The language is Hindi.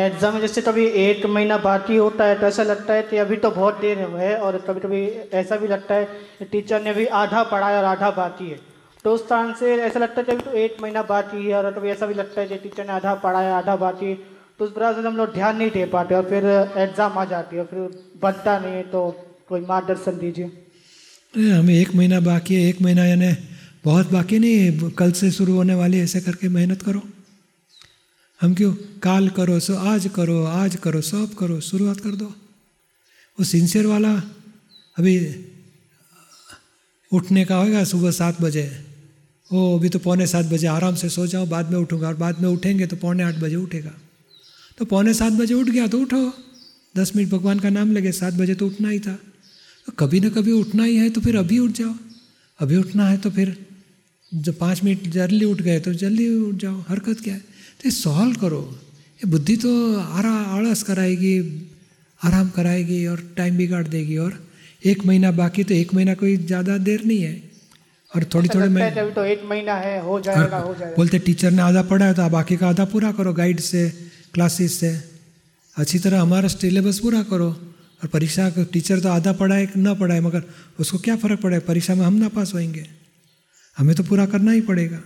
एग्ज़ाम जैसे कभी एक महीना बाकी होता है तो ऐसा लगता है कि अभी तो बहुत देर है और कभी कभी ऐसा भी लगता है टीचर ने भी आधा पढ़ाया और आधा बाकी है। तो उस तरह से ऐसा लगता है कि अभी तो एक महीना बाकी है और कभी ऐसा भी लगता है कि टीचर ने आधा पढ़ाया, आधा बाकी है। तो उस तरह से हम लोग ध्यान नहीं दे पाते और फिर एग्ज़ाम आ जाती है फिर बनता नहीं है तो कोई मार्गदर्शन दीजिए। हमें एक महीना बाकी है, एक महीना यानी बहुत बाकी नहीं है। कल से शुरू होने वाली ऐसे करके मेहनत करो। हम क्यों? काल करो, सो आज करो आज करो, सब करो, शुरुआत कर दो। वो सिंसियर वाला अभी उठने का होगा सुबह सात बजे। ओ, अभी तो पौने सात बजे, आराम से सो जाओ, बाद में उठूँगा और बाद में उठेंगे तो पौने आठ बजे उठेगा। तो पौने सात बजे उठ गया तो उठो। दस मिनट भगवान का नाम लगे, सात बजे तो उठना ही था। तो कभी ना कभी उठना ही है तो फिर अभी उठ जाओ। अभी उठना है तो फिर जब पाँच मिनट जल्दी उठ गए तो जल्दी उठ जाओ हरकत क्या है? तो सॉल्व करो। ये बुद्धि तो आरा आलस कराएगी आराम कराएगी और टाइम बिगाड़ देगी और एक महीना बाकी तो एक महीना कोई ज़्यादा देर नहीं है। और थोड़ी थोड़ी लगता मैं अभी तो एक महीना है हो जाएगा हो जाएगा। बोलते टीचर ने आधा पढ़ा है तो बाकी का आधा पूरा करो गाइड से क्लासेस से। अच्छी तरह हमारा सिलेबस पूरा करो। और परीक्षा का टीचर तो आधा पढ़ाए ना पढ़ाए मगर उसको क्या फ़र्क पड़ेगा? परीक्षा में हम ना पास होएँगे। हमें तो पूरा करना ही पड़ेगा।